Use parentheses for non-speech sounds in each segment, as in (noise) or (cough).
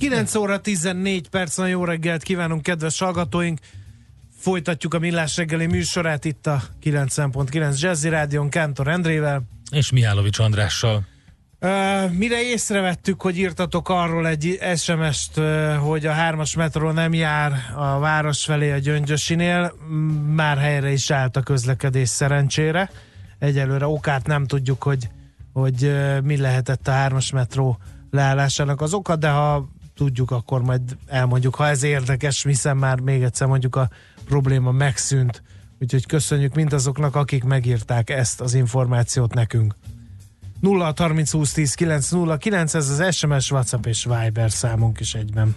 9 óra 14 perc, nagyon jó reggelt kívánunk, kedves hallgatóink! Folytatjuk a Millás reggeli műsorát itt a 9.9 Jazzy Rádion Kántor Endrével. És Mihálovics Andrással. Uh, mire észrevettük, hogy írtatok arról egy SMS-t, uh, hogy a hármas metró nem jár a város felé a Gyöngyösinél, már helyre is állt a közlekedés szerencsére. Egyelőre okát nem tudjuk, hogy, hogy uh, mi lehetett a hármas metró leállásának az oka, de ha tudjuk, akkor majd elmondjuk, ha ez érdekes, hiszen már még egyszer mondjuk a probléma megszűnt. Úgyhogy köszönjük mindazoknak, akik megírták ezt az információt nekünk. 0 30 20 10 9 0 9 ez az SMS, WhatsApp és Viber számunk is egyben.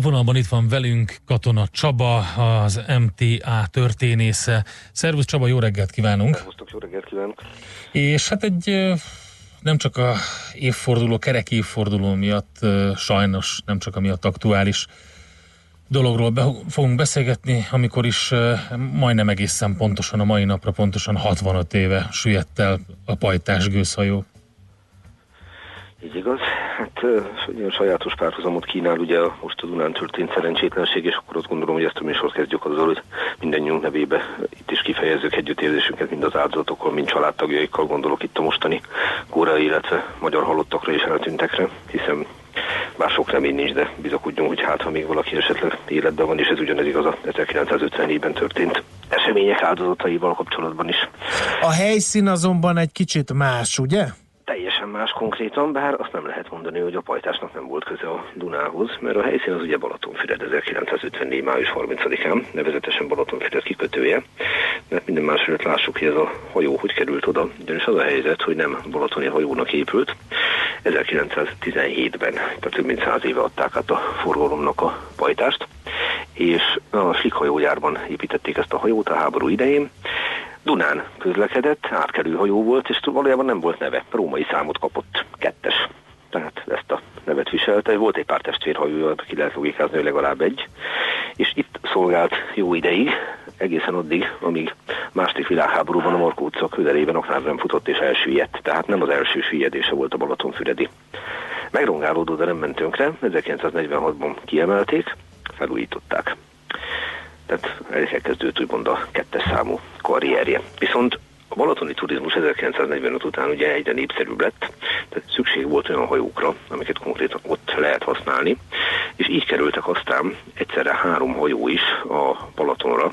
A vonalban itt van velünk Katona Csaba, az MTA történésze. Szervusz Csaba, jó reggelt kívánunk! Szervusztok, jó reggelt kívánok! És hát egy nem csak a évforduló, kerek évforduló miatt, sajnos nem csak a miatt aktuális dologról be, fogunk beszélgetni, amikor is majdnem egészen pontosan a mai napra, pontosan 65 éve süllyedt el a pajtás gőzhajó. Így igaz. Hát olyan sajátos párhuzamot kínál ugye most a Dunán történt szerencsétlenség, és akkor azt gondolom, hogy ezt a műsort kezdjük azzal, hogy mindannyiunk nevébe itt is kifejezzük együttérzésünket, mind az áldozatokról, mind családtagjaikkal gondolok itt a mostani kórai, illetve magyar halottakra és eltűntekre, hiszen bár sok remény nincs, de bizakodjunk, hogy hát, ha még valaki esetleg életben van, és ez ugyanez igaz a 1954-ben történt események áldozataival kapcsolatban is. A helyszín azonban egy kicsit más, ugye? Teljesen más konkrétan, bár azt nem lehet mondani, hogy a pajtásnak nem volt köze a Dunához, mert a helyszín az ugye Balatonfüred 1954. május 30-án, nevezetesen Balatonfüred kikötője, mert minden más előtt lássuk, hogy ez a hajó hogy került oda, ugyanis az a helyzet, hogy nem balatoni hajónak épült, 1917-ben, tehát több mint száz éve adták át a forgalomnak a pajtást, és a Slik hajógyárban építették ezt a hajót a háború idején, Dunán közlekedett, átkerül hajó volt, és valójában nem volt neve. Római számot kapott, kettes. Tehát ezt a nevet viselte. Volt egy pár testvérhajó, aki lehet logikázni, hogy legalább egy. És itt szolgált jó ideig, egészen addig, amíg második világháborúban a Markó utca közelében aknárban futott és elsüllyedt. Tehát nem az első süllyedése volt a Balatonfüredi. Megrongálódó, de nem ment tönkre. 1946-ban kiemelték, felújították tehát elkezdődött úgymond a kettes számú karrierje. Viszont a balatoni turizmus 1945 után ugye egyre népszerűbb lett, tehát szükség volt olyan hajókra, amiket konkrétan ott lehet használni, és így kerültek aztán egyszerre három hajó is a Balatonra,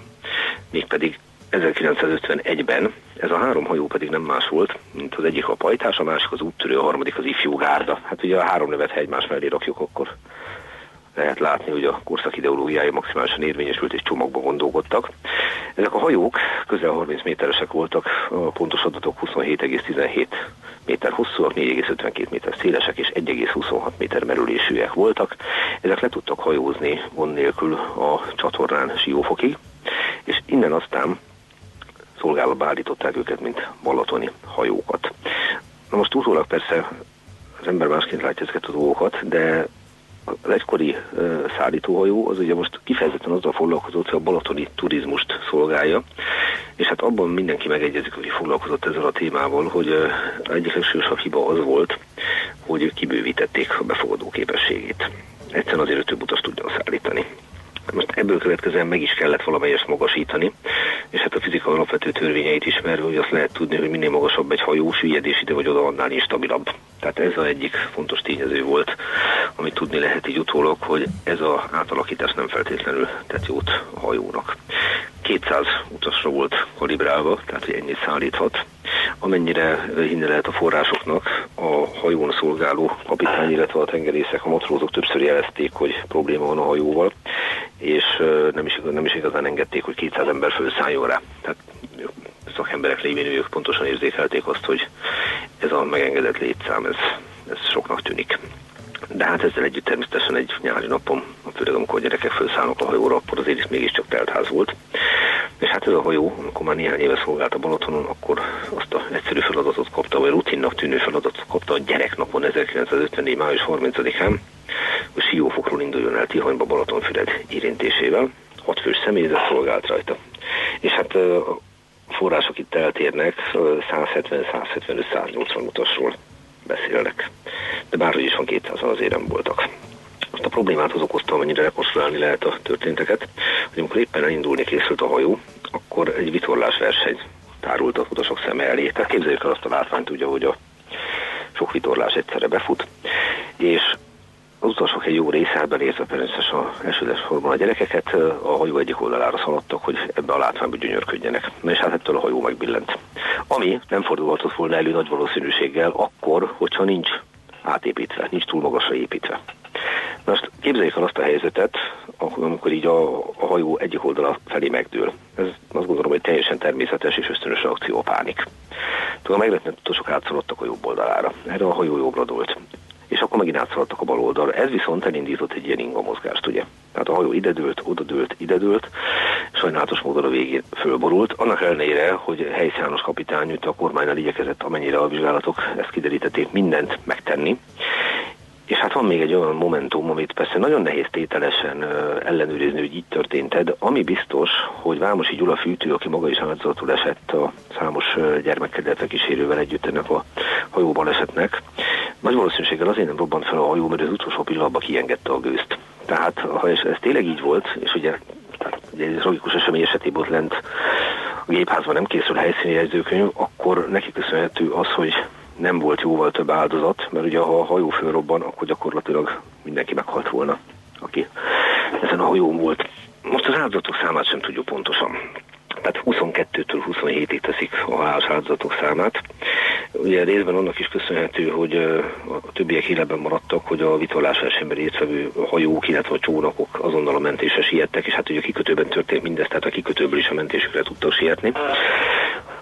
mégpedig 1951-ben ez a három hajó pedig nem más volt, mint az egyik a pajtás, a másik az úttörő, a harmadik az ifjú gárda. Hát ugye a három nevet, ha egymás mellé rakjuk, akkor lehet látni, hogy a korszak ideológiája maximálisan érvényesült és csomagba gondolkodtak. Ezek a hajók közel 30 méteresek voltak, a pontos adatok 27,17 méter hosszúak, 4,52 méter szélesek és 1,26 méter merülésűek voltak. Ezek le tudtak hajózni gond nélkül a csatornán Siófokig, és innen aztán szolgálatba állították őket, mint balatoni hajókat. Na most utólag persze az ember másként látja ezeket a dolgokat, de az egykori szállítóhajó az ugye most kifejezetten azzal foglalkozott, hogy a balatoni turizmust szolgálja, és hát abban mindenki megegyezik, aki foglalkozott ezzel a témával, hogy egyik legsősabb hiba az volt, hogy kibővítették a befogadó képességét. Egyszerűen azért, több utas tudjon szállítani. Most ebből következően meg is kellett valamelyest magasítani, és hát a fizika alapvető törvényeit ismerve, hogy azt lehet tudni, hogy minél magasabb egy hajó, süllyedés ide vagy oda, annál instabilabb. Tehát ez az egyik fontos tényező volt, amit tudni lehet így utólag, hogy ez az átalakítás nem feltétlenül tett jót a hajónak. 200 utasra volt kalibrálva, tehát hogy ennyit szállíthat. Amennyire hinni lehet a forrásoknak, a hajón szolgáló kapitány, illetve a tengerészek, a matrózok többször jelezték, hogy probléma van a hajóval, és nem is, nem is igazán engedték, hogy 200 ember felszálljon rá. Tehát szakemberek lévén ők pontosan érzékelték azt, hogy ez a megengedett létszám, ez, ez soknak tűnik. De hát ezzel együtt természetesen egy nyári napon, főleg amikor a gyerekek felszállnak a hajóra, akkor azért is mégiscsak teltház volt. És hát ez a hajó, amikor már néhány éve szolgált a Balatonon, akkor azt a egyszerű feladatot kapta, vagy rutinnak tűnő feladatot kapta a gyereknapon 1954. május 30-án, hogy Siófokról induljon el Tihanyba Balatonfüred érintésével. Hat fős személyzet szolgált rajta. És hát források itt eltérnek, 170-175-180 utasról beszélnek. De bárhogy is van 200 az érem voltak. Azt a problémát az okozta, amennyire rekonstruálni lehet a történteket, hogy amikor éppen elindulni készült a hajó, akkor egy vitorlás verseny tárult a utasok szeme elé. Tehát képzeljük el azt a látványt, ugye, hogy a sok vitorlás egyszerre befut, és az utasok egy jó része, belérzve természetesen a elsődleges formban a gyerekeket, a hajó egyik oldalára szaladtak, hogy ebbe a látványba gyönyörködjenek. Na és hát ettől a hajó megbillent. Ami nem fordulhatott volna elő nagy valószínűséggel akkor, hogyha nincs átépítve, nincs túl magasra építve. Most képzeljük el azt a helyzetet, amikor így a, a hajó egyik oldala felé megdől. Ez azt gondolom, hogy teljesen természetes és ösztönös reakció a pánik. Tudom, meglepett utasok átszaladtak a jobb oldalára. Erre a hajó jobbra dőlt és akkor megint átszaladtak a bal oldalra. Ez viszont elindított egy ilyen inga mozgást, ugye. Tehát a hajó ide dőlt, oda dőlt, ide dőlt, sajnálatos módon a végén fölborult. Annak ellenére, hogy Helysz János kapitány a kormánynál igyekezett, amennyire a vizsgálatok ezt kiderítették, mindent megtenni. És hát van még egy olyan momentum, amit persze nagyon nehéz tételesen ellenőrizni, hogy így történt, de ami biztos, hogy Vámosi Gyula fűtő, aki maga is áldozatul esett a számos gyermekkel, kísérővel együtt ennek a hajóban esetnek, nagy valószínűséggel azért nem robbant fel a hajó, mert az utolsó pillanatban kiengedte a gőzt. Tehát, ha ez, ez tényleg így volt, és ugye, tehát, ugye ez logikus esemény esetében ott lent a gépházban nem készül helyszíni jegyzőkönyv, akkor neki köszönhető az, hogy nem volt jóval több áldozat, mert ugye ha a hajó fölrobban, akkor gyakorlatilag mindenki meghalt volna, aki ezen a hajón volt. Most az áldozatok számát sem tudjuk pontosan tehát 22-től 27-ig teszik a halálos áldozatok számát. Ugye részben annak is köszönhető, hogy a többiek életben maradtak, hogy a vitorlás versenyben résztvevő hajók, illetve a csónakok azonnal a mentésre siettek, és hát ugye a kikötőben történt mindez, tehát a kikötőből is a mentésükre tudtak sietni.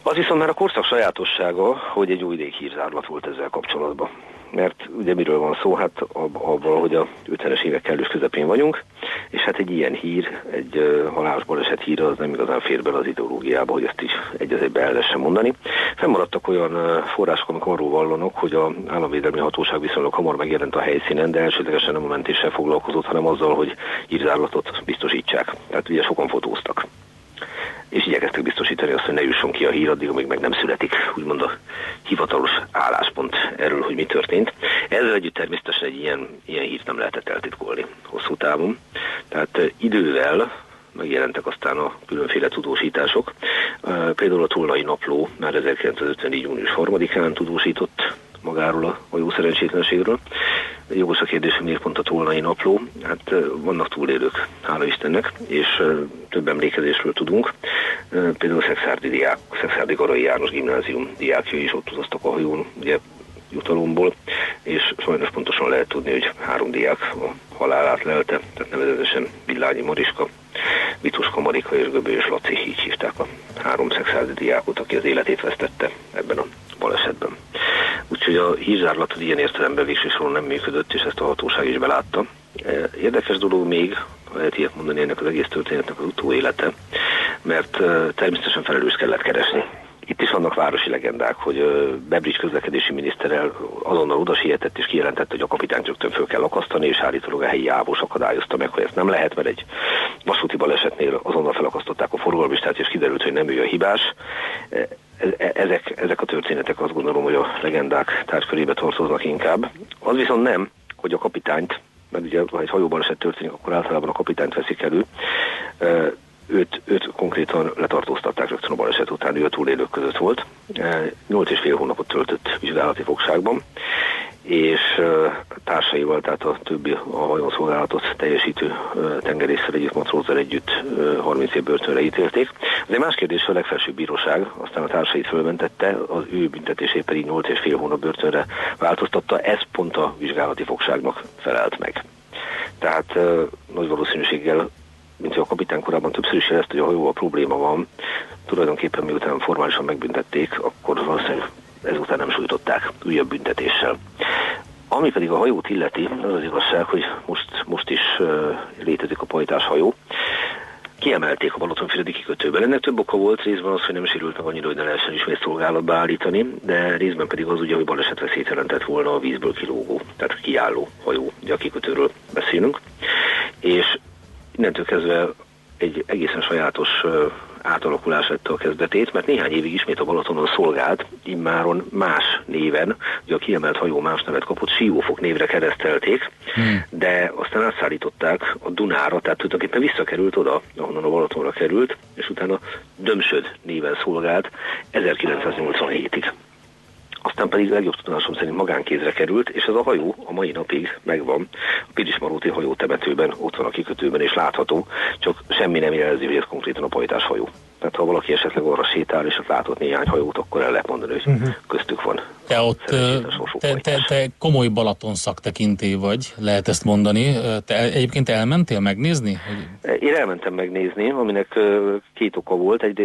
Az viszont már a korszak sajátossága, hogy egy új hírzárlat volt ezzel kapcsolatban mert ugye miről van szó, hát abban, hogy a 50-es évek kellős közepén vagyunk, és hát egy ilyen hír, egy uh, halálos baleset hír az nem igazán fér bele az ideológiába, hogy ezt is egy az egybe el lehessen mondani. Fennmaradtak olyan források, amik arról vallanak, hogy a államvédelmi hatóság viszonylag hamar megjelent a helyszínen, de elsődlegesen nem a mentéssel foglalkozott, hanem azzal, hogy hírzárlatot biztosítsák. Tehát ugye sokan fotóztak és igyekeztek biztosítani azt, hogy ne jusson ki a hír addig, amíg meg nem születik, úgymond a hivatalos álláspont erről, hogy mi történt. Ezzel együtt természetesen egy ilyen, ilyen hírt nem lehetett eltitkolni hosszú távon. Tehát idővel megjelentek aztán a különféle tudósítások. Például a Tolnai Napló már 1954. június 3-án tudósított magáról a jó szerencsétlenségről. Jogos a kérdés, hogy miért pont a Tolnai Napló. Hát vannak túlélők, hála Istennek, és több emlékezésről tudunk. Például Szexárdi diák, Szexárdi Garai János gimnázium diákjai is ott utaztak a hajón, ugye jutalomból, és sajnos pontosan lehet tudni, hogy három diák a halálát lelte, tehát nevezetesen Villányi Mariska, Vituska Marika és Göbős Laci, így hívták a három szexádi diákot, aki az életét vesztette ebben a balesetben. Úgyhogy a hírzárlat ilyen értelemben végsősorban nem működött, és ezt a hatóság is belátta. E, érdekes dolog még, lehet ilyet mondani ennek az egész történetnek az utóélete, mert e, természetesen felelős kellett keresni. Itt is vannak városi legendák, hogy Bebrics közlekedési miniszterrel azonnal oda és kijelentette, hogy a kapitányt rögtön föl kell akasztani, és állítólag a helyi ávós akadályozta meg, hogy ezt nem lehet, mert egy vasúti balesetnél azonnal felakasztották a forgalmistát, és kiderült, hogy nem ő a hibás. E, e, ezek, ezek a történetek azt gondolom, hogy a legendák tárgykörébe tartoznak inkább. Az viszont nem, hogy a kapitányt, mert ugye ha egy hajóban eset történik, akkor általában a kapitányt veszik elő, őt, őt konkrétan letartóztatták rögtön a baleset után, ő a túlélők között volt. Nyolc és fél hónapot töltött vizsgálati fogságban, és társaival, tehát a többi a hajószolgálatot teljesítő tengerészsel együtt, matrózzal együtt 30 év börtönre ítélték. Ez egy más kérdés, a legfelsőbb bíróság, aztán a társait fölmentette, az ő büntetését pedig 8 és fél hónap börtönre változtatta, ez pont a vizsgálati fogságnak felelt meg. Tehát nagy valószínűséggel mint a kapitán korábban többször is jelezte, hogy a hajóval probléma van, tulajdonképpen miután formálisan megbüntették, akkor valószínűleg ezután nem sújtották újabb büntetéssel. Ami pedig a hajót illeti, az az igazság, hogy most, most is uh, létezik a pajtás hajó. Kiemelték a Balatonfüredi kikötőben. Ennek több oka volt, részben az, hogy nem sérült meg annyira, hogy ne lehessen ismét szolgálatba állítani, de részben pedig az ugye, hogy baleset veszélyt jelentett volna a vízből kilógó, tehát kiálló hajó, ugye a kikötőről beszélünk. És innentől kezdve egy egészen sajátos átalakulás vette a kezdetét, mert néhány évig ismét a Balatonon szolgált, immáron más néven, ugye a kiemelt hajó más nevet kapott, Siófok névre keresztelték, hmm. de aztán átszállították a Dunára, tehát tulajdonképpen visszakerült oda, ahonnan a Balatonra került, és utána Dömsöd néven szolgált 1987-ig aztán pedig legjobb tudomásom szerint magánkézre került, és ez a hajó a mai napig megvan. A Pirismaróti hajó temetőben, ott van a kikötőben, és látható, csak semmi nem jelzi, hogy ez konkrétan a pajtás hajó. Tehát ha valaki esetleg arra sétál, és ott látott néhány hajót, akkor el lehet mondani, hogy uh-huh. köztük van. Te ott te, te, te komoly Balaton szaktekinté vagy, lehet ezt mondani. Te egyébként elmentél megnézni? Én elmentem megnézni, aminek két oka volt. Egy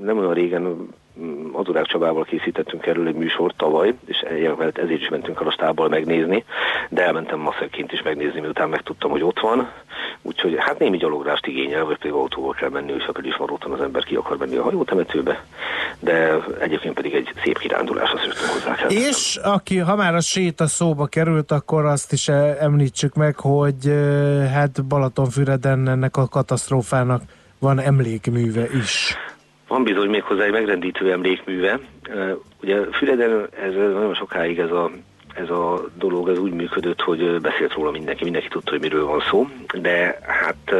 nem olyan régen Adurák Csabával készítettünk erről egy műsort tavaly, és ezért is mentünk el a stábból megnézni, de elmentem masszekként is megnézni, miután megtudtam, hogy ott van. Úgyhogy hát némi gyalográst igényel, vagy pedig autóval kell menni, és akkor is maróton az ember ki akar menni a hajótemetőbe, de egyébként pedig egy szép kirándulás, azt rögtön hozzá kell. És aki, ha már a séta szóba került, akkor azt is említsük meg, hogy hát Balatonfüreden ennek a katasztrófának van emlékműve is. Van bizony még hozzá egy megrendítő emlékműve. Ugye Füreden ez nagyon sokáig ez a ez a dolog ez úgy működött, hogy beszélt róla mindenki, mindenki tudta, hogy miről van szó, de hát,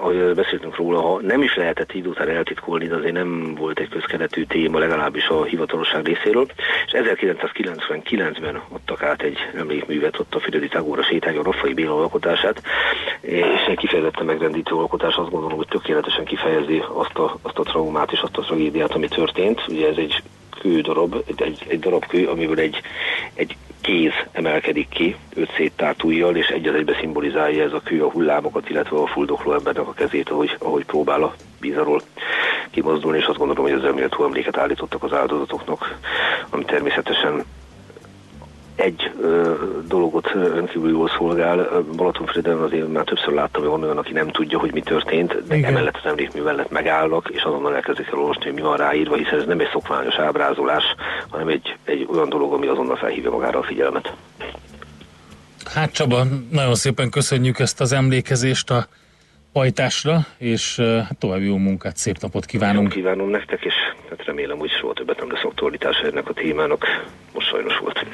ahogy beszéltünk róla, ha nem is lehetett idő után eltitkolni, de azért nem volt egy közkeletű téma, legalábbis a hivatalosság részéről, és 1999-ben adtak át egy emlékművet ott a Füredi Tagóra sétány, a Raffai Béla alkotását, és egy kifejezetten megrendítő alkotás, azt gondolom, hogy tökéletesen kifejezi azt a, azt a traumát és azt a tragédiát, ami történt. Ugye ez egy kődarab, egy, egy, egy darab kő, amiből egy, egy kéz emelkedik ki, öt széttárt ujjal, és egy az egybe szimbolizálja ez a kő a hullámokat, illetve a fuldokló embernek a kezét, ahogy, ahogy próbál a vízarról kimozdulni, és azt gondolom, hogy ezzel méltó emléket állítottak az áldozatoknak, ami természetesen egy ö, dologot rendkívül jól szolgál. Balatonfüreden azért már többször láttam, hogy van olyan, aki nem tudja, hogy mi történt, de Igen. emellett az emlékmű mellett megállnak, és azonnal elkezdik el olvasni, hogy mi van ráírva, hiszen ez nem egy szokványos ábrázolás, hanem egy, egy olyan dolog, ami azonnal felhívja magára a figyelmet. Hát Csaba, nagyon szépen köszönjük ezt az emlékezést a pajtásra, és hát további jó munkát, szép napot kívánunk. Jó kívánom nektek, és hát remélem, hogy soha többet nem lesz aktualitása ennek a témának. Most sajnos volt.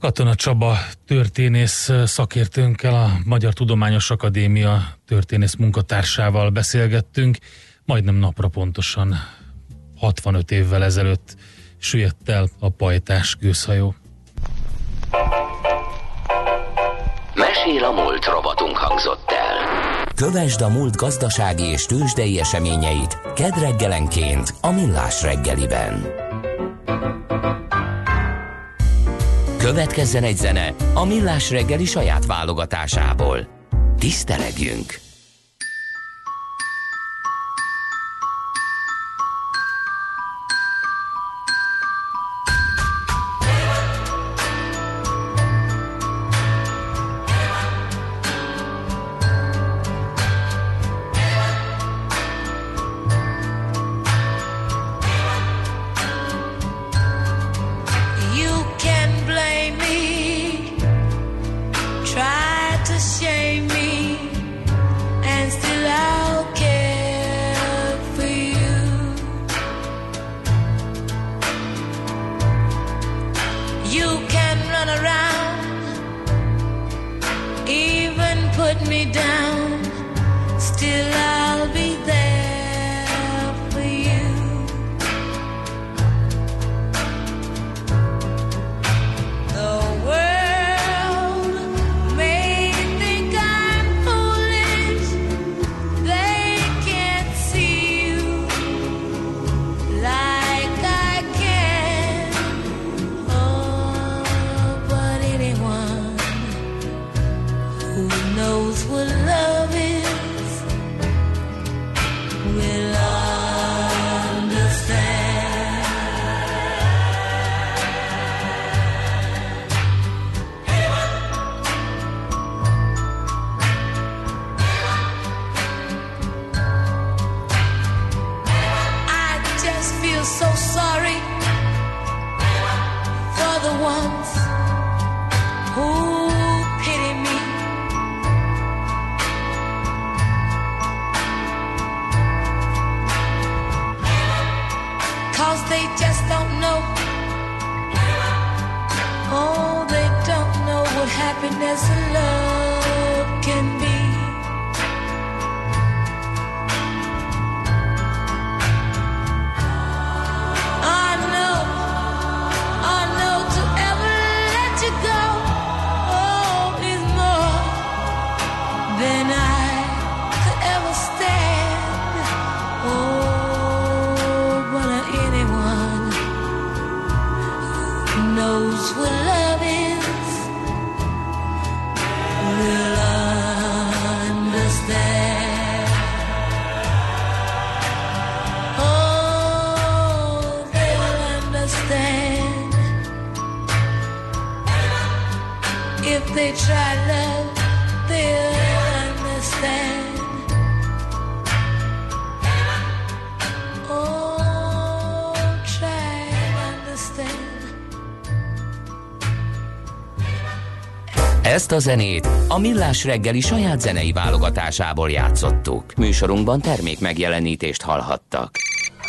Katona Csaba történész szakértőnkkel, a Magyar Tudományos Akadémia történész munkatársával beszélgettünk, majdnem napra pontosan 65 évvel ezelőtt süllyedt el a pajtás gőzhajó. Mesél a múlt robotunk hangzott el. Kövesd a múlt gazdasági és tőzsdei eseményeit kedreggelenként a Millás reggeliben. Következzen egy zene a Millás reggeli saját válogatásából. Tisztelegjünk! If they try love. They'll. Oh, understand. Ezt a zenét a Millás reggeli saját zenei válogatásából játszottuk. Műsorunkban termék megjelenítést hallhattak.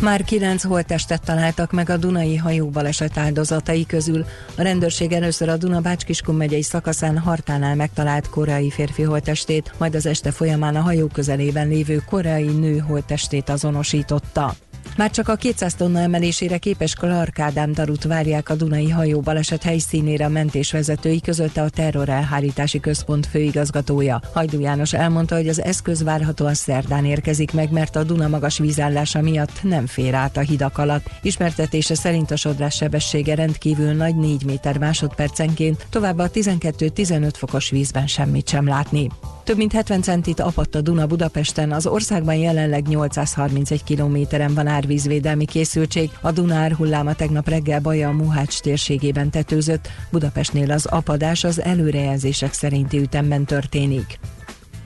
Már kilenc holttestet találtak meg a Dunai hajóbaleset áldozatai közül. A rendőrség először a Duna Bácskiskun megyei szakaszán Hartánál megtalált koreai férfi holttestét, majd az este folyamán a hajó közelében lévő koreai nő holttestét azonosította. Már csak a 200 tonna emelésére képes Clark Ádám Darut várják a Dunai hajó baleset helyszínére a mentésvezetői közölte a Terror Elhárítási Központ főigazgatója. Hajdú János elmondta, hogy az eszköz várhatóan szerdán érkezik meg, mert a Duna magas vízállása miatt nem fér át a hidak alatt. Ismertetése szerint a sodrás sebessége rendkívül nagy 4 méter másodpercenként, továbbá a 12-15 fokos vízben semmit sem látni. Több mint 70 centit apadt a Duna Budapesten, az országban jelenleg 831 kilométeren van árvízvédelmi készültség. A Duna árhulláma tegnap reggel Baja Muhács térségében tetőzött, Budapestnél az apadás az előrejelzések szerinti ütemben történik.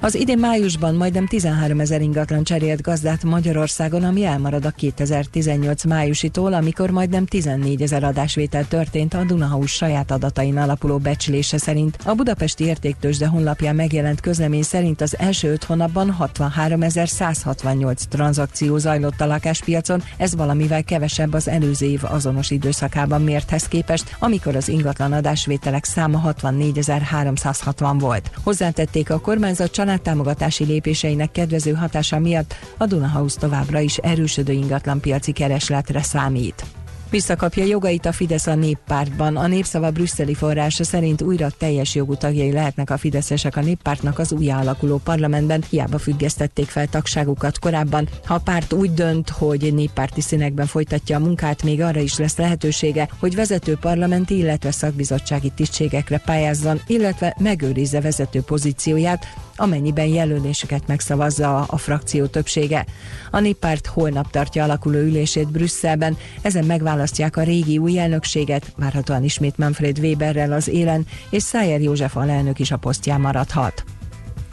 Az idén májusban majdnem 13 ezer ingatlan cserélt gazdát Magyarországon, ami elmarad a 2018 májusitól, amikor majdnem 14 ezer adásvétel történt a Dunahaus saját adatain alapuló becslése szerint. A Budapesti Értéktősde honlapján megjelent közlemény szerint az első öt hónapban 63.168 tranzakció zajlott a lakáspiacon, ez valamivel kevesebb az előző év azonos időszakában mérthez képest, amikor az ingatlan adásvételek száma 64.360 volt. Hozzátették a kormányzat családtámogatási lépéseinek kedvező hatása miatt a Dunahouse továbbra is erősödő ingatlanpiaci keresletre számít. Visszakapja jogait a Fidesz a néppártban. A népszava brüsszeli forrása szerint újra teljes jogú tagjai lehetnek a fideszesek a néppártnak az újra alakuló parlamentben, hiába függesztették fel tagságukat korábban. Ha a párt úgy dönt, hogy néppárti színekben folytatja a munkát, még arra is lesz lehetősége, hogy vezető parlamenti, illetve szakbizottsági tisztségekre pályázzon, illetve megőrizze vezető pozícióját, amennyiben jelöléseket megszavazza a frakció többsége. A néppárt holnap tartja alakuló ülését Brüsszelben, ezen megválasztják a régi új elnökséget, várhatóan ismét Manfred Weberrel az élen, és Szájer József alelnök is a posztján maradhat.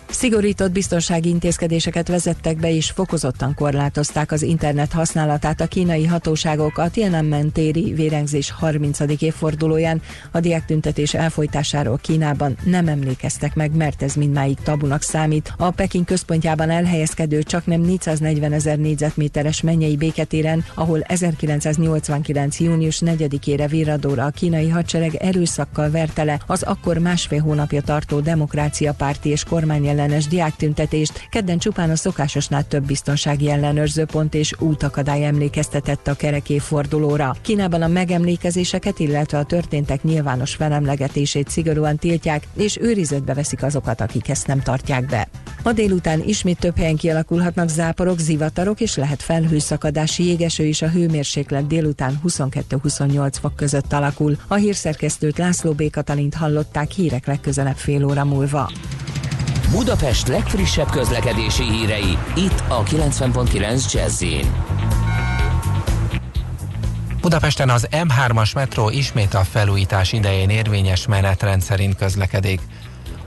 Szigorított biztonsági intézkedéseket vezettek be és fokozottan korlátozták az internet használatát a kínai hatóságok a Tiananmen téri vérengzés 30. évfordulóján. A diáktüntetés elfolytásáról Kínában nem emlékeztek meg, mert ez mindmáig tabunak számít. A Peking központjában elhelyezkedő csak nem 440 ezer négyzetméteres mennyei béketéren, ahol 1989. június 4-ére virradóra a kínai hadsereg erőszakkal verte le az akkor másfél hónapja tartó demokrácia párti és kormány ellenes diáktüntetést, kedden csupán a szokásosnál több biztonsági ellenőrzőpont és útakadály emlékeztetett a kereké fordulóra. Kínában a megemlékezéseket, illetve a történtek nyilvános felemlegetését szigorúan tiltják, és őrizetbe veszik azokat, akik ezt nem tartják be. Ma délután ismét több helyen kialakulhatnak záporok, zivatarok, és lehet felhőszakadási jégeső is a hőmérséklet délután 22-28 fok között alakul. A hírszerkesztőt László B. Katalint hallották hírek legközelebb fél óra múlva. Budapest legfrissebb közlekedési hírei, itt a 90.9 jazz Budapesten az M3-as metró ismét a felújítás idején érvényes menetrend szerint közlekedik.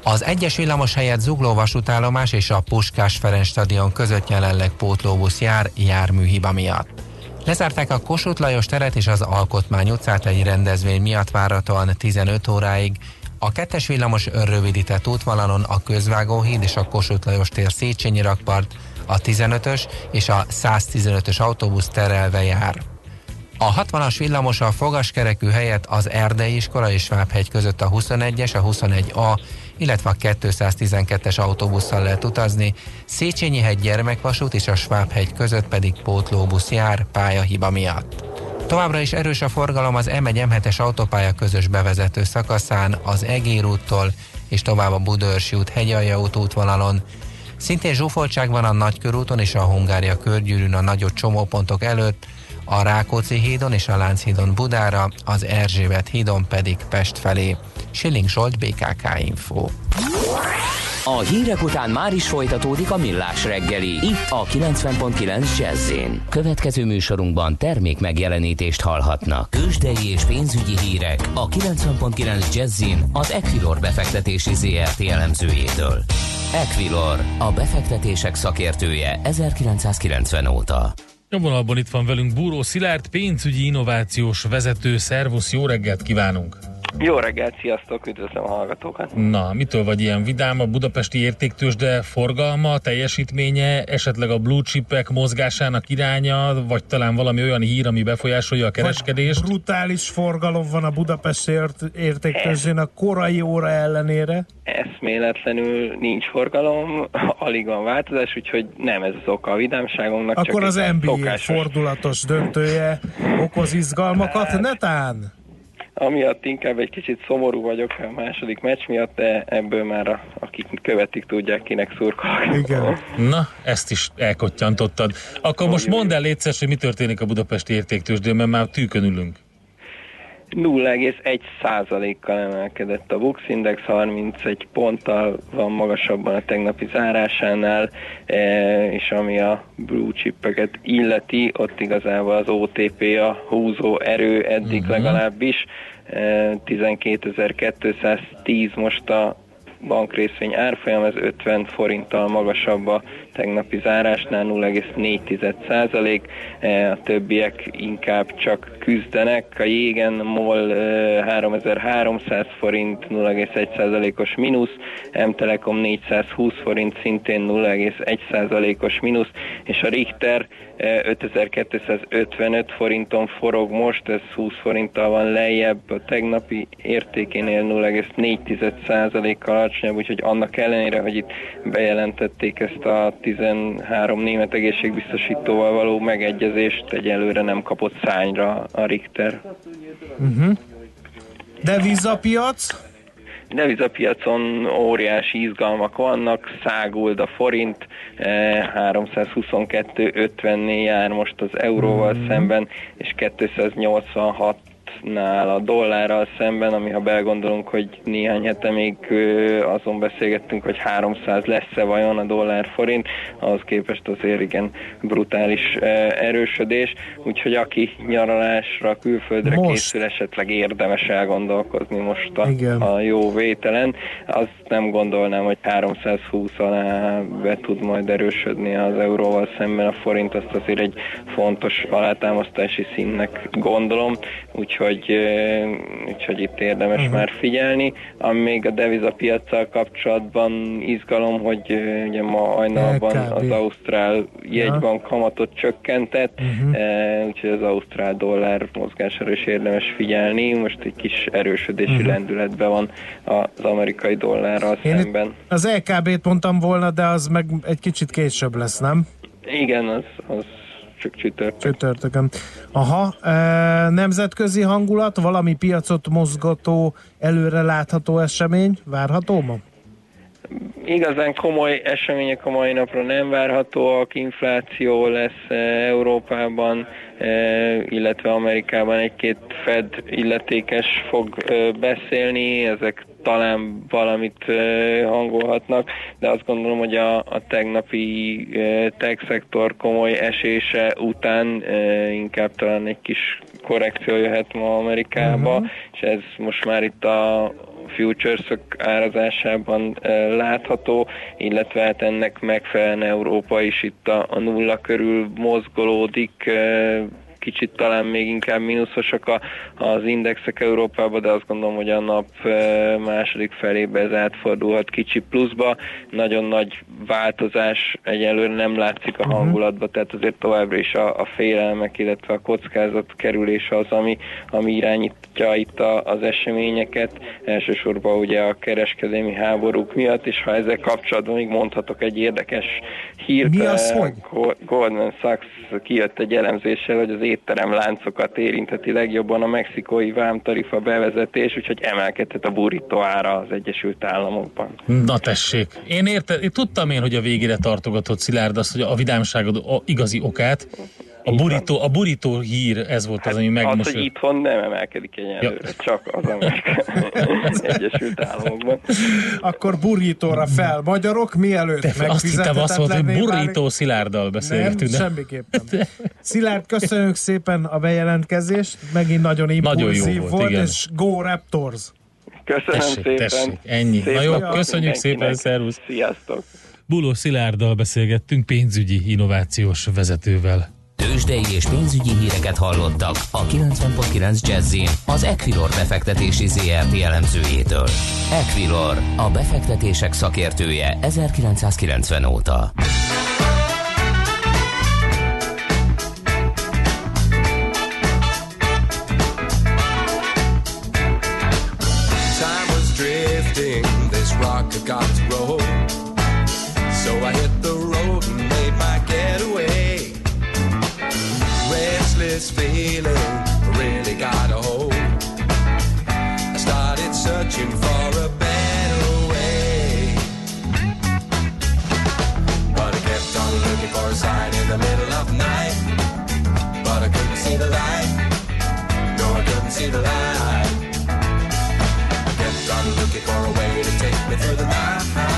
Az egyes villamos helyett Zugló vasútállomás és a Puskás Ferenc stadion között jelenleg pótlóbusz jár járműhiba miatt. Lezárták a Kossuth Lajos teret és az Alkotmány utcát egy rendezvény miatt várhatóan 15 óráig, a kettes villamos rövidített útvonalon a Közvágóhíd és a Kossuth Lajos tér Széchenyi rakpart, a 15-ös és a 115-ös autóbusz terelve jár. A 60-as villamos a fogaskerekű helyett az Erdei iskola és Svábhegy között a 21-es, a 21A, illetve a 212-es autóbusszal lehet utazni, Széchenyi hegy gyermekvasút és a Svábhegy között pedig pótlóbusz jár pályahiba miatt. Továbbra is erős a forgalom az M1-M7-es autópálya közös bevezető szakaszán, az Egér úttól és tovább a Budörsi út hegyalja út útvonalon. Szintén zsúfoltság van a Nagykörúton és a Hungária körgyűrűn a nagyobb csomópontok előtt, a Rákóczi hídon és a Lánchídon Budára, az Erzsébet hídon pedig Pest felé. Schilling Zsolt, BKK Info. A hírek után már is folytatódik a millás reggeli, itt a 90.9 jazz Következő műsorunkban termék megjelenítést hallhatnak. Kősdei és pénzügyi hírek a 90.9 jazz az Equilor befektetési ZRT elemzőjétől. Equilor, a befektetések szakértője 1990 óta. A vonalban itt van velünk Búró Szilárd, pénzügyi innovációs vezető. Szervusz, jó reggelt kívánunk! Jó reggelt, sziasztok, üdvözlöm a hallgatókat! Na, mitől vagy ilyen vidám? A budapesti értéktősde forgalma, teljesítménye, esetleg a blue chipek mozgásának iránya, vagy talán valami olyan hír, ami befolyásolja a kereskedést? Vagy brutális forgalom van a budapesti értéktősdén a korai óra ellenére? Eszméletlenül nincs forgalom, (laughs) alig van változás, úgyhogy nem ez az oka a vidámságunknak. Akkor az NBA szokásos... fordulatos döntője okoz izgalmakat, hát, netán? Amiatt inkább egy kicsit szomorú vagyok a második meccs miatt, de ebből már a, akik követik tudják, kinek szurkolok. Igen. Na, ezt is elkottyantottad. Akkor most mondd el létszes, hogy mi történik a budapesti értéktősdén, mert már tűkön ülünk. 0,1 százalékkal emelkedett a Bux Index, 31 ponttal van magasabban a tegnapi zárásánál, e, és ami a blue chipeket illeti, ott igazából az OTP a húzó erő eddig uh-huh. legalábbis, 12.210 e, most a bankrészvény árfolyam, ez 50 forinttal magasabb a tegnapi zárásnál 0,4 százalék, e, a többiek inkább csak küzdenek, a jégen MOL 3300 forint 0,1 százalékos mínusz, M-Telekom 420 forint szintén 0,1 százalékos mínusz, és a Richter 5255 forinton forog most, ez 20 forinttal van lejjebb. A tegnapi értékénél 0,4%-kal alacsonyabb, úgyhogy annak ellenére, hogy itt bejelentették ezt a 13 német egészségbiztosítóval való megegyezést, egyelőre nem kapott szányra a Richter. Uh-huh. Devizapiac? Devizapiacon óriási izgalmak vannak, száguld a forint, 322.50-nél eh, jár most az euróval mm. szemben, és 286 nál a dollárral szemben, ami ha belgondolunk, hogy néhány hete még azon beszélgettünk, hogy 300 lesz-e vajon a dollár forint, ahhoz képest azért igen brutális erősödés, úgyhogy aki nyaralásra külföldre most. készül, esetleg érdemes elgondolkozni most a, a jó vételen. Azt nem gondolnám, hogy 320 alá be tud majd erősödni az euróval szemben a forint, azt azért egy fontos alátámasztási színnek gondolom, úgyhogy úgyhogy, úgyhogy itt érdemes uh-huh. már figyelni. Ami még a devizapiacsal kapcsolatban izgalom, hogy ugye ma hajnalban az Ausztrál jegybank kamatot csökkentett, uh-huh. úgyhogy az Ausztrál dollár mozgására is érdemes figyelni. Most egy kis erősödési uh-huh. lendületben van az amerikai dollárral Én szemben. Az LKB-t mondtam volna, de az meg egy kicsit később lesz, nem? Igen, az, az csak csütörtök. Csütörtökön. Aha, e, nemzetközi hangulat, valami piacot mozgató, előre látható esemény várható ma? Igazán komoly események a mai napra nem várhatóak, infláció lesz Európában, illetve Amerikában egy-két Fed illetékes fog beszélni, ezek talán valamit hangolhatnak, de azt gondolom, hogy a, a tegnapi tech szektor komoly esése után inkább talán egy kis korrekció jöhet ma Amerikába, uh-huh. és ez most már itt a futures árazásában látható, illetve hát ennek megfelelően Európa is itt a, a nulla körül mozgolódik, kicsit talán még inkább mínuszosak a, az indexek Európában, de azt gondolom, hogy a nap második felébe ez átfordulhat kicsi pluszba. Nagyon nagy változás egyelőre nem látszik a mhm. hangulatba, tehát azért továbbra is a, a félelmek, illetve a kockázat kerülése az, ami, ami irányítja itt a, az eseményeket. Elsősorban ugye a kereskedelmi háborúk miatt, és ha ezzel kapcsolatban még mondhatok egy érdekes hírt. Mi az, hogy? Goldman Sachs kijött egy elemzéssel, hogy az étteremláncokat érintheti legjobban a mexikói vámtarifa bevezetés, úgyhogy emelkedhet a burrito ára az Egyesült Államokban. Na tessék, én érte, én tudtam én, hogy a végére tartogatott Szilárd azt, hogy a vidámságod igazi okát, a burító, a burító hír, ez volt hát az, ami megmosolyott. Az, hogy itthon nem emelkedik egyelőre, ja. csak az az (laughs) Egyesült Államokban. Akkor burrítóra fel magyarok, mielőtt Te azt hittem azt volt, hogy burrító Szilárddal beszélgetünk. Nem, semmiképpen. Szilárd, köszönjük szépen a bejelentkezést, megint nagyon impulzív nagyon jó volt, volt igen. és Go Raptors! Köszönöm tessék, szépen. Tessék, ennyi. Szép Na jó, köszönjük szépen, szervusz. Sziasztok. Buló Szilárddal beszélgettünk pénzügyi innovációs vezetővel. Tőzsdei és pénzügyi híreket hallottak a 90.9 jazz az Equilor befektetési ZRT elemzőjétől. Equilor, a befektetések szakértője 1990 óta. got to. Restless feeling really got a hold. I started searching for a better way. But I kept on looking for a sign in the middle of night. But I couldn't see the light. No, I couldn't see the light. I kept on looking for a way to take me through the night.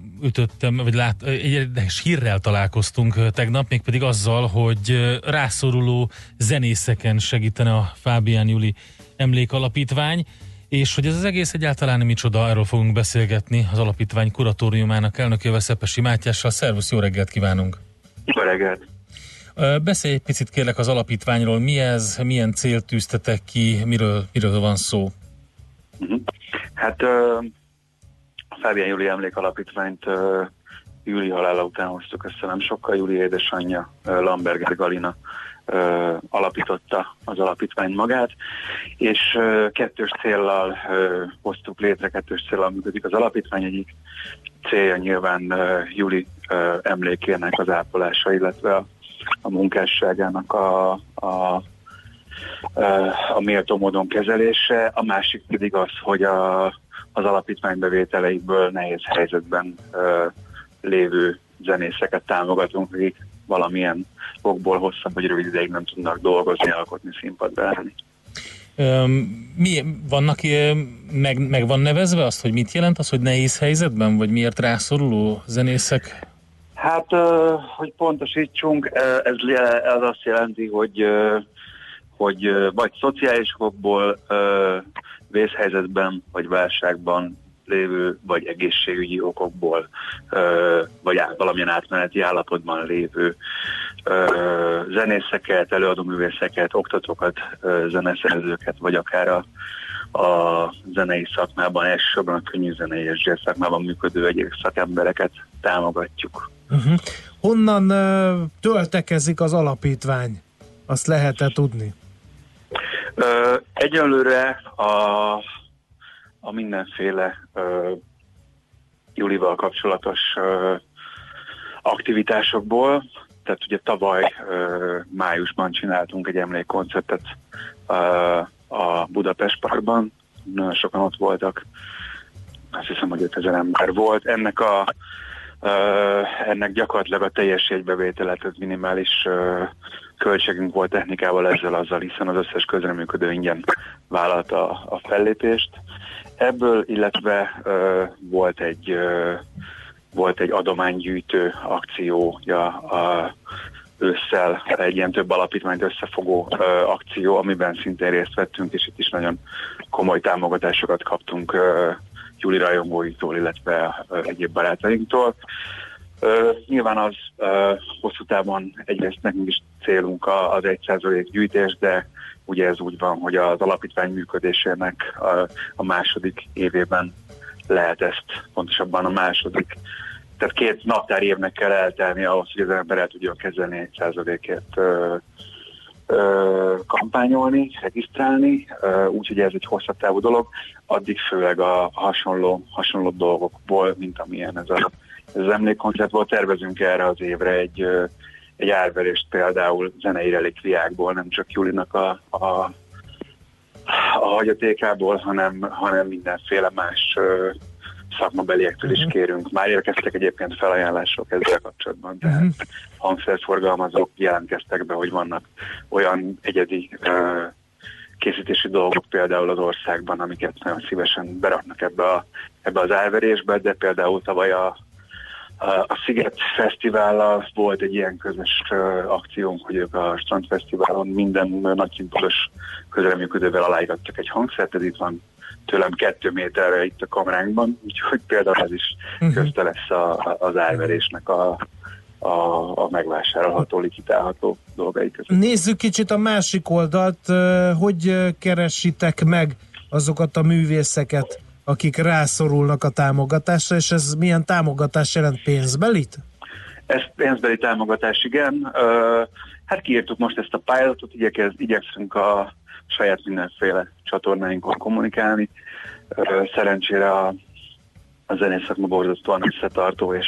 ütöttem, vagy lát, egy érdekes hírrel találkoztunk tegnap, mégpedig azzal, hogy rászoruló zenészeken segítene a Fábián Juli emlékalapítvány, és hogy ez az egész egyáltalán micsoda, erről fogunk beszélgetni az alapítvány kuratóriumának elnökével Szepesi Mátyással. Szervusz, jó reggelt kívánunk! Jó reggelt! Beszélj egy picit kérlek az alapítványról, mi ez, milyen célt tűztetek ki, miről, miről van szó? Uh-huh. Hát a Fábián Júli Emlékalapítványt Júli halála után hoztuk össze nem sokkal, Júli édesanyja Lamberger Galina alapította az alapítvány magát, és kettős céllal hoztuk létre, kettős céllal működik az alapítvány. Egyik célja nyilván Júli emlékének az ápolása, illetve a, a munkásságának a, a a méltó módon kezelése, a másik pedig az, hogy a, az alapítvány bevételeikből nehéz helyzetben uh, lévő zenészeket támogatunk, akik valamilyen okból hosszabb vagy rövid ideig nem tudnak dolgozni, alkotni, színpadra állni. Mi, vannak, meg, meg van nevezve azt, hogy mit jelent az, hogy nehéz helyzetben, vagy miért rászoruló zenészek? Hát, hogy pontosítsunk, ez, ez azt jelenti, hogy hogy vagy szociális okokból vészhelyzetben, vagy válságban lévő, vagy egészségügyi okokból, vagy valamilyen átmeneti állapotban lévő zenészeket, előadóművészeket, oktatókat, zeneszerzőket, vagy akár a, a zenei szakmában, elsősorban a könnyű zenei és jazz szakmában működő egyéb szakembereket támogatjuk. Uh-huh. Honnan uh, töltekezik az alapítvány? Azt lehet-e tudni? Uh, egyelőre a a mindenféle uh, Julival kapcsolatos uh, aktivitásokból. Tehát ugye tavaly uh, májusban csináltunk egy emlékkoncertet uh, a Budapest Parkban, nagyon sokan ott voltak, azt hiszem, hogy 5000 ember volt. Ennek a uh, ennek gyakorlatilag a teljes jegybevétele, tehát minimális uh, költségünk volt technikával ezzel azzal, hiszen az összes közreműködő ingyen vállalta a, a fellépést. Ebből, illetve ö, volt egy ö, volt egy adománygyűjtő akciója a ősszel, egy ilyen több alapítványt összefogó ö, akció, amiben szintén részt vettünk, és itt is nagyon komoly támogatásokat kaptunk ö, Júli rajongóitól, illetve ö, egyéb barátainktól. Ö, nyilván az ö, hosszú távon egyrészt nekünk is célunk az 1% gyűjtés, de ugye ez úgy van, hogy az alapítvány működésének a, a második évében lehet ezt, pontosabban a második, tehát két naptár évnek kell eltelni ahhoz, hogy az ember el tudjon kezelni 1%-ért kampányolni, regisztrálni, úgyhogy ez egy hosszabb távú dolog, addig főleg a hasonló, hasonló dolgokból, mint amilyen ez, a, ez az emlékkoncert volt, tervezünk erre az évre egy egy árverést például zenei relikviákból, nem csak Julinak a, a, a hagyatékából, hanem, hanem mindenféle más szakmabeliektől is mhm. kérünk. Már érkeztek egyébként felajánlások ezzel kapcsolatban, tehát uh-huh. hangszerforgalmazók jelentkeztek be, hogy vannak olyan egyedi készítési dolgok például az országban, amiket nagyon szívesen beraknak ebbe, a, ebbe az árverésbe, de például tavaly a a Sziget Fesztivállal volt egy ilyen közös akciónk, hogy ők a Strand Fesztiválon minden nagy színpados közreműködővel aláírattak egy hangszert, ez itt van tőlem kettő méterre itt a kameránkban, úgyhogy például ez is uh-huh. közte lesz a, az árverésnek a, a, a megvásárolható, likitálható dolgai között. Nézzük kicsit a másik oldalt, hogy keresitek meg azokat a művészeket, akik rászorulnak a támogatásra, és ez milyen támogatás jelent pénzbelit? Ez pénzbeli támogatás, igen. Hát kiírtuk most ezt a pilotot, igyekez, igyekszünk a saját mindenféle csatornáinkon kommunikálni. Szerencsére a, a zenészakma borzasztóan összetartó, és,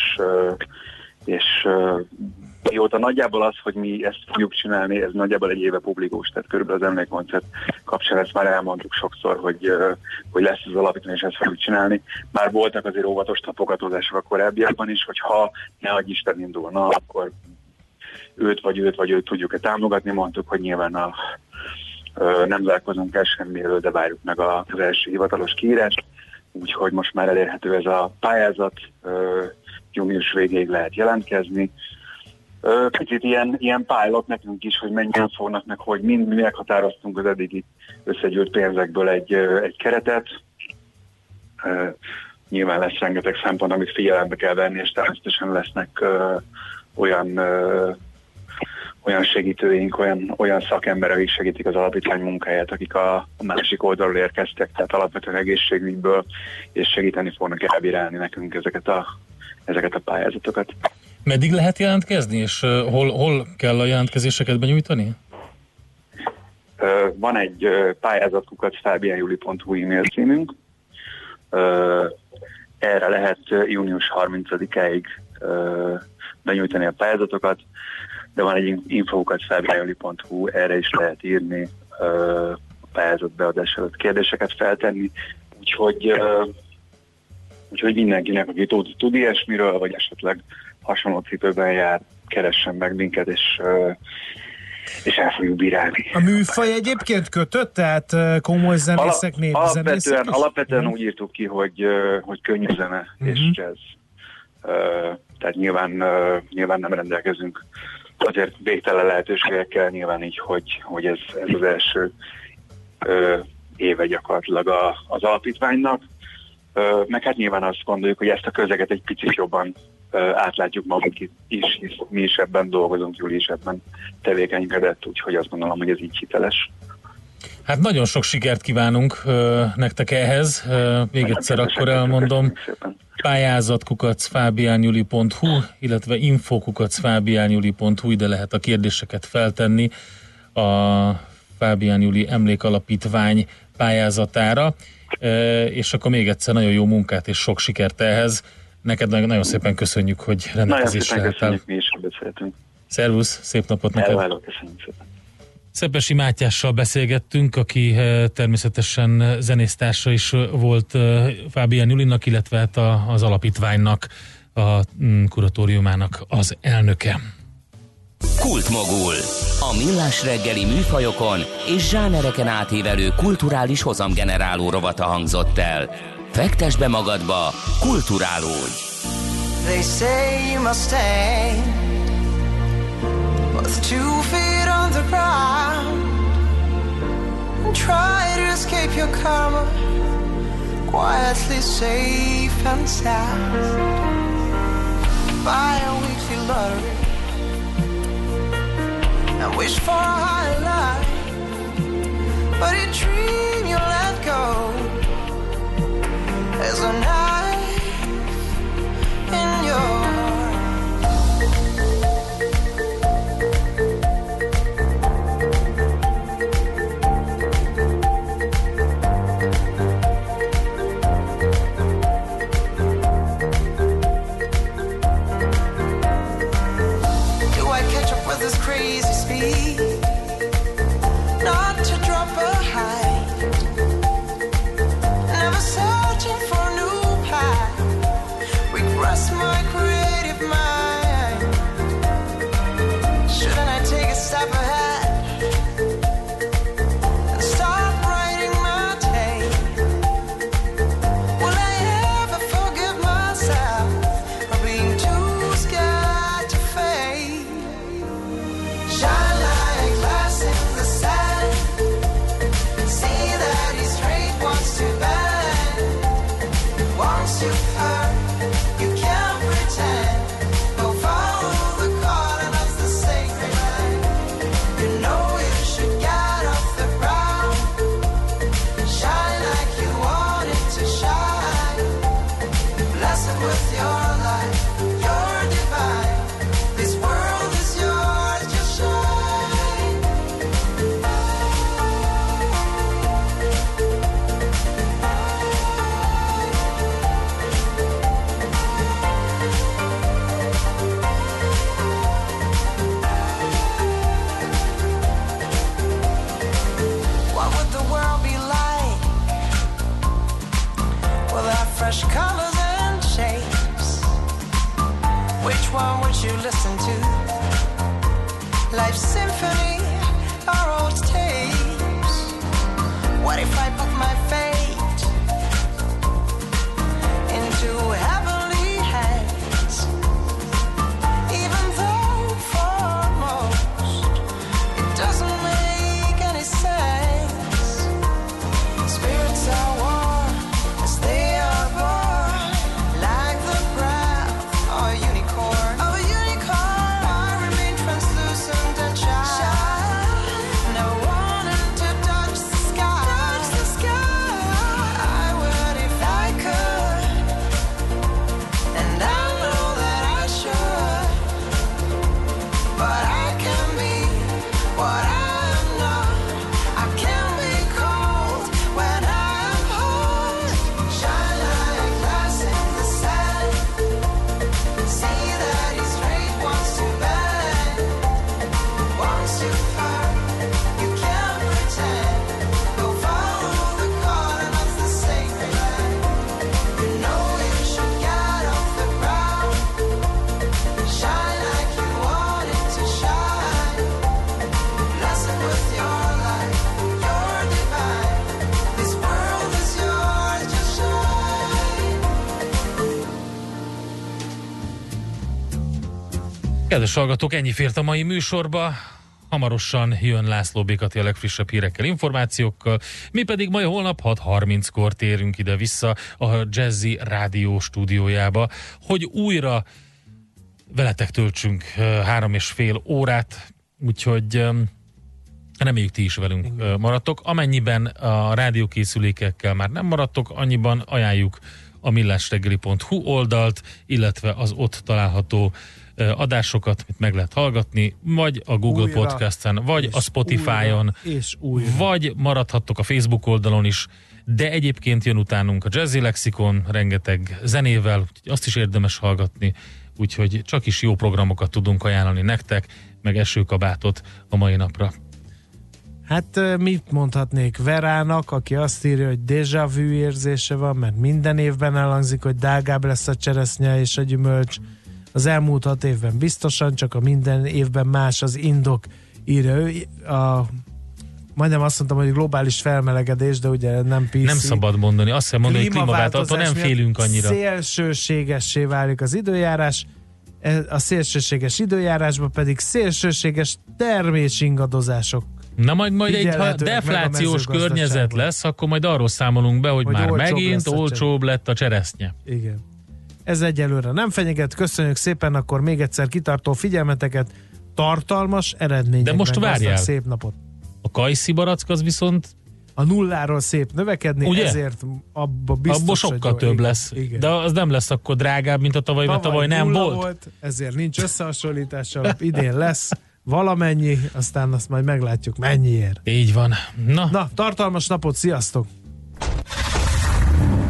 és Mióta nagyjából az, hogy mi ezt fogjuk csinálni, ez nagyjából egy éve publikus, tehát körülbelül az emlékkoncert kapcsán ezt már elmondtuk sokszor, hogy, hogy lesz az alapítvány, és ezt fogjuk csinálni. Már voltak azért óvatos tapogatózások a korábbiakban is, hogy ha ne adj Isten indulna, akkor őt vagy őt vagy őt tudjuk-e támogatni. Mondtuk, hogy nyilván a, nem zárkozunk el semmiről, de várjuk meg az első hivatalos kiírást. Úgyhogy most már elérhető ez a pályázat, június végéig lehet jelentkezni. Kicsit ilyen, ilyen pilot nekünk is, hogy mennyien fognak meg, hogy mind mi meghatároztunk az eddigi összegyűlt pénzekből egy, egy keretet. Nyilván lesz rengeteg szempont, amit figyelembe kell venni, és természetesen lesznek olyan olyan segítőink, olyan, olyan szakemberek, akik segítik az alapítvány munkáját, akik a, a másik oldalról érkeztek, tehát alapvetően egészségügyből, és segíteni fognak elbírálni nekünk ezeket a, ezeket a pályázatokat. Meddig lehet jelentkezni, és hol, hol kell a jelentkezéseket benyújtani? Van egy pályázatkukat fabianjuli.hu e-mail címünk. Erre lehet június 30-áig benyújtani a pályázatokat de van egy infokat felbájoli.hu, erre is lehet írni a pályázat beadás előtt kérdéseket feltenni, úgyhogy, úgyhogy mindenkinek, aki tud, tud ilyesmiről, vagy esetleg hasonló cipőben jár, keressen meg minket, és és el fogjuk bírálni. A műfaj egyébként kötött, tehát komoly zenészek, népzenészek Alapvetően, alapvetően úgy írtuk ki, hogy, hogy könnyű zene uh-huh. és jazz. Tehát nyilván, nyilván nem rendelkezünk azért végtelen lehetőségekkel nyilván így, hogy, hogy ez, ez az első éve gyakorlatilag a, az alapítványnak. Meg hát nyilván azt gondoljuk, hogy ezt a közeget egy picit jobban átlátjuk magunk is, hisz mi is ebben dolgozunk, Júli is ebben tevékenykedett, úgyhogy azt gondolom, hogy ez így hiteles. Hát nagyon sok sikert kívánunk ö, nektek ehhez. Ö, még egyszer akkor elmondom. Pályázatkukacfábiányuli.hu, illetve infokukacfábiányuli.hu, ide lehet a kérdéseket feltenni a Fábián Juli Emlékalapítvány pályázatára. És akkor még egyszer nagyon jó munkát és sok sikert ehhez. Neked nagyon szépen köszönjük, hogy rendelkezésre álltál. Nagyon szépen köszönjük, mi is beszéltünk. Szervusz, szép napot neked! Elválok, köszönjük szépen! Szepesi Mátyással beszélgettünk, aki természetesen zenésztársa is volt Fábián Julinnak, illetve hát az alapítványnak, a mm, kuratóriumának az elnöke. Kultmogul. A millás reggeli műfajokon és zsánereken átívelő kulturális hozamgeneráló rovata hangzott el. Fektes be magadba, kulturálódj! They say you must stay With two feet on the ground And try to escape your karma Quietly safe and sound Buy a weekly lottery And wish for a higher life But a dream you let go There's a knife in your catch up with this crazy speed. Not to drop a high. fresh colors and shapes. Which one would you listen to? Life's symphony or old tapes? What if I put my face? Kedves hallgatók, ennyi fért a mai műsorba. Hamarosan jön László Békati a legfrissebb hírekkel, információkkal. Mi pedig majd holnap 6.30-kor térünk ide-vissza a Jazzy Rádió stúdiójába, hogy újra veletek töltsünk három és fél órát, úgyhogy reméljük ti is velünk maradtok. Amennyiben a rádiókészülékekkel már nem maradtok, annyiban ajánljuk a millásreggeli.hu oldalt, illetve az ott található adásokat, amit meg lehet hallgatni, vagy a Google Újra, Podcast-en, vagy a Spotify-on, újra, és újra. vagy maradhattok a Facebook oldalon is, de egyébként jön utánunk a Jazzy Lexikon rengeteg zenével, úgyhogy azt is érdemes hallgatni, úgyhogy csak is jó programokat tudunk ajánlani nektek, meg esőkabátot a mai napra. Hát mit mondhatnék Verának, aki azt írja, hogy déjà vu érzése van, mert minden évben elhangzik, hogy drágább lesz a cseresznye és a gyümölcs. Az elmúlt hat évben biztosan, csak a minden évben más az indok, írja ő. A, majdnem azt mondtam, hogy globális felmelegedés, de ugye nem PC. Nem szabad mondani, azt kell mondani, hogy klímaváltozatban nem félünk annyira. Szélsőségessé válik az időjárás, E- a szélsőséges időjárásban pedig szélsőséges termésingadozások Na majd, majd egy ha deflációs környezet lesz, akkor majd arról számolunk be, hogy, Hogy már megint lesz olcsóbb lett a cseresznye. Igen. Ez egyelőre nem fenyeget, köszönjük szépen, akkor még egyszer kitartó figyelmeteket, tartalmas eredményekben De most várjál. szép napot. A kajszi barack az viszont A nulláról szép növekedni, Ugye? ezért abba biztos, hogy sokkal jó. több lesz. Igen. De az nem lesz akkor drágább, mint a tavaly, mert tavaly nem nulla volt. Ezért nincs összehasonlítás (laughs) idén lesz valamennyi, aztán azt majd meglátjuk mennyiért. Így van. Na, Na, tartalmas napot, sziasztok!